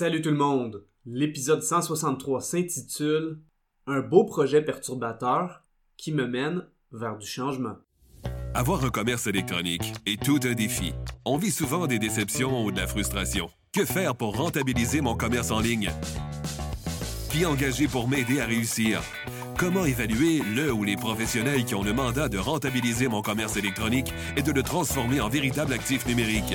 Salut tout le monde! L'épisode 163 s'intitule Un beau projet perturbateur qui me mène vers du changement. Avoir un commerce électronique est tout un défi. On vit souvent des déceptions ou de la frustration. Que faire pour rentabiliser mon commerce en ligne? Qui engager pour m'aider à réussir? Comment évaluer le ou les professionnels qui ont le mandat de rentabiliser mon commerce électronique et de le transformer en véritable actif numérique?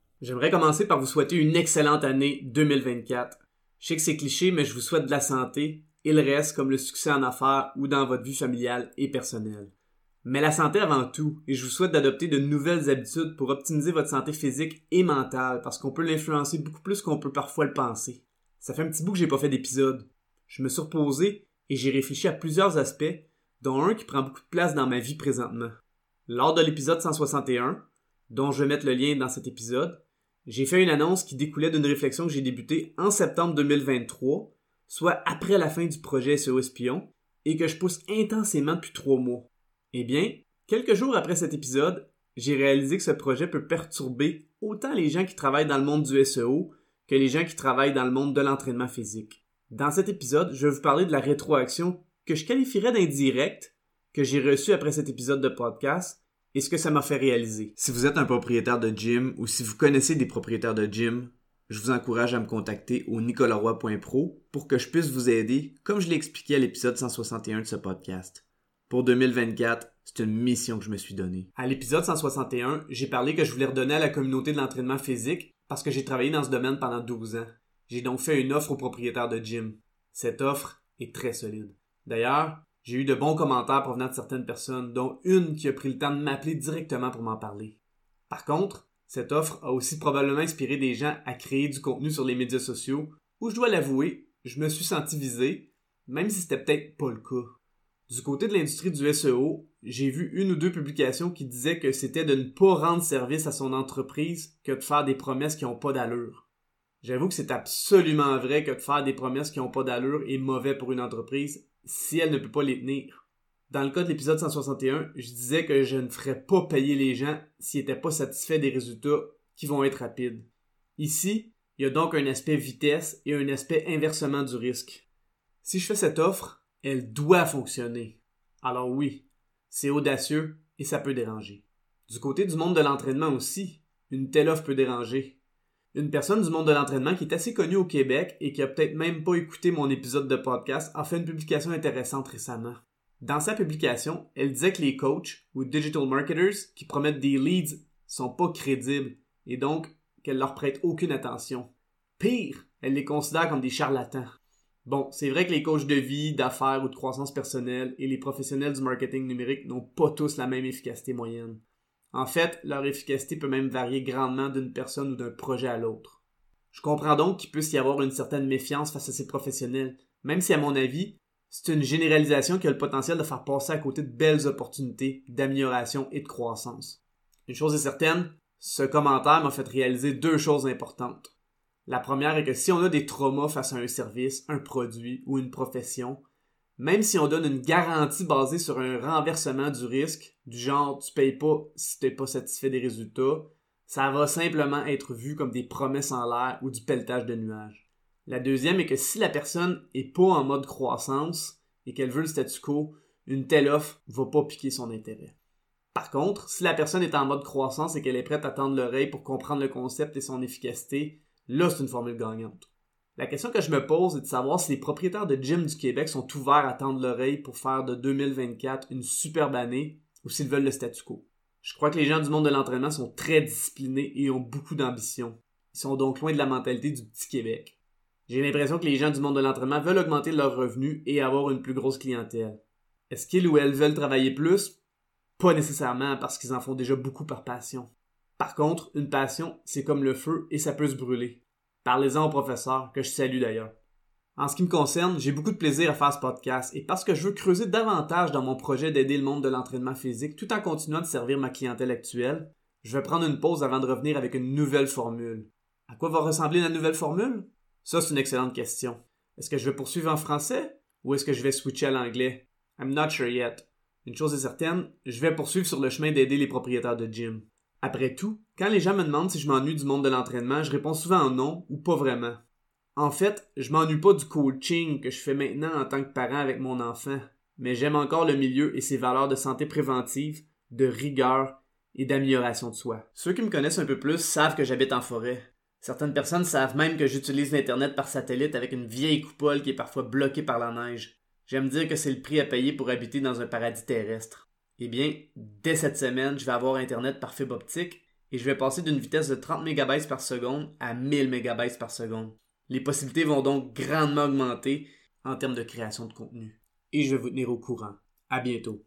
J'aimerais commencer par vous souhaiter une excellente année 2024. Je sais que c'est cliché, mais je vous souhaite de la santé et le reste comme le succès en affaires ou dans votre vie familiale et personnelle. Mais la santé avant tout, et je vous souhaite d'adopter de nouvelles habitudes pour optimiser votre santé physique et mentale, parce qu'on peut l'influencer beaucoup plus qu'on peut parfois le penser. Ça fait un petit bout que j'ai pas fait d'épisode. Je me suis reposé et j'ai réfléchi à plusieurs aspects, dont un qui prend beaucoup de place dans ma vie présentement. Lors de l'épisode 161, dont je vais mettre le lien dans cet épisode, j'ai fait une annonce qui découlait d'une réflexion que j'ai débutée en septembre 2023, soit après la fin du projet SEO Espion, et que je pousse intensément depuis trois mois. Eh bien, quelques jours après cet épisode, j'ai réalisé que ce projet peut perturber autant les gens qui travaillent dans le monde du SEO que les gens qui travaillent dans le monde de l'entraînement physique. Dans cet épisode, je vais vous parler de la rétroaction que je qualifierais d'indirecte que j'ai reçue après cet épisode de podcast et ce que ça m'a fait réaliser. Si vous êtes un propriétaire de gym ou si vous connaissez des propriétaires de gym, je vous encourage à me contacter au nicolaroy.pro pour que je puisse vous aider, comme je l'ai expliqué à l'épisode 161 de ce podcast. Pour 2024, c'est une mission que je me suis donnée. À l'épisode 161, j'ai parlé que je voulais redonner à la communauté de l'entraînement physique parce que j'ai travaillé dans ce domaine pendant 12 ans. J'ai donc fait une offre aux propriétaires de gym. Cette offre est très solide. D'ailleurs, j'ai eu de bons commentaires provenant de certaines personnes, dont une qui a pris le temps de m'appeler directement pour m'en parler. Par contre, cette offre a aussi probablement inspiré des gens à créer du contenu sur les médias sociaux, où je dois l'avouer, je me suis senti visé, même si c'était peut-être pas le cas. Du côté de l'industrie du SEO, j'ai vu une ou deux publications qui disaient que c'était de ne pas rendre service à son entreprise que de faire des promesses qui n'ont pas d'allure. J'avoue que c'est absolument vrai que de faire des promesses qui n'ont pas d'allure est mauvais pour une entreprise si elle ne peut pas les tenir. Dans le cas de l'épisode 161, je disais que je ne ferais pas payer les gens s'ils n'étaient pas satisfaits des résultats qui vont être rapides. Ici, il y a donc un aspect vitesse et un aspect inversement du risque. Si je fais cette offre, elle doit fonctionner. Alors oui, c'est audacieux et ça peut déranger. Du côté du monde de l'entraînement aussi, une telle offre peut déranger une personne du monde de l'entraînement qui est assez connue au Québec et qui a peut-être même pas écouté mon épisode de podcast a fait une publication intéressante récemment. Dans sa publication, elle disait que les coachs ou digital marketers qui promettent des leads sont pas crédibles et donc qu'elle leur prête aucune attention. Pire, elle les considère comme des charlatans. Bon, c'est vrai que les coachs de vie, d'affaires ou de croissance personnelle et les professionnels du marketing numérique n'ont pas tous la même efficacité moyenne. En fait, leur efficacité peut même varier grandement d'une personne ou d'un projet à l'autre. Je comprends donc qu'il puisse y avoir une certaine méfiance face à ces professionnels, même si à mon avis, c'est une généralisation qui a le potentiel de faire passer à côté de belles opportunités d'amélioration et de croissance. Une chose est certaine, ce commentaire m'a fait réaliser deux choses importantes. La première est que si on a des traumas face à un service, un produit ou une profession, même si on donne une garantie basée sur un renversement du risque, du genre tu payes pas si t'es pas satisfait des résultats, ça va simplement être vu comme des promesses en l'air ou du pelletage de nuages. La deuxième est que si la personne est pas en mode croissance et qu'elle veut le statu quo, une telle offre va pas piquer son intérêt. Par contre, si la personne est en mode croissance et qu'elle est prête à tendre l'oreille pour comprendre le concept et son efficacité, là c'est une formule gagnante. La question que je me pose est de savoir si les propriétaires de gym du Québec sont ouverts à tendre l'oreille pour faire de 2024 une superbe année ou s'ils veulent le statu quo. Je crois que les gens du monde de l'entraînement sont très disciplinés et ont beaucoup d'ambition. Ils sont donc loin de la mentalité du petit Québec. J'ai l'impression que les gens du monde de l'entraînement veulent augmenter leurs revenus et avoir une plus grosse clientèle. Est-ce qu'ils ou elles veulent travailler plus? Pas nécessairement parce qu'ils en font déjà beaucoup par passion. Par contre, une passion, c'est comme le feu et ça peut se brûler. Parlez-en au professeur, que je salue d'ailleurs. En ce qui me concerne, j'ai beaucoup de plaisir à faire ce podcast et parce que je veux creuser davantage dans mon projet d'aider le monde de l'entraînement physique tout en continuant de servir ma clientèle actuelle, je vais prendre une pause avant de revenir avec une nouvelle formule. À quoi va ressembler la nouvelle formule? Ça, c'est une excellente question. Est-ce que je vais poursuivre en français ou est-ce que je vais switcher à l'anglais? I'm not sure yet. Une chose est certaine, je vais poursuivre sur le chemin d'aider les propriétaires de gym. Après tout, quand les gens me demandent si je m'ennuie du monde de l'entraînement, je réponds souvent non ou pas vraiment. En fait, je m'ennuie pas du coaching que je fais maintenant en tant que parent avec mon enfant, mais j'aime encore le milieu et ses valeurs de santé préventive, de rigueur et d'amélioration de soi. Ceux qui me connaissent un peu plus savent que j'habite en forêt. Certaines personnes savent même que j'utilise l'Internet par satellite avec une vieille coupole qui est parfois bloquée par la neige. J'aime dire que c'est le prix à payer pour habiter dans un paradis terrestre. Eh bien, dès cette semaine, je vais avoir Internet par fibre optique et je vais passer d'une vitesse de 30 MB par seconde à 1000 MB par seconde. Les possibilités vont donc grandement augmenter en termes de création de contenu. Et je vais vous tenir au courant. À bientôt.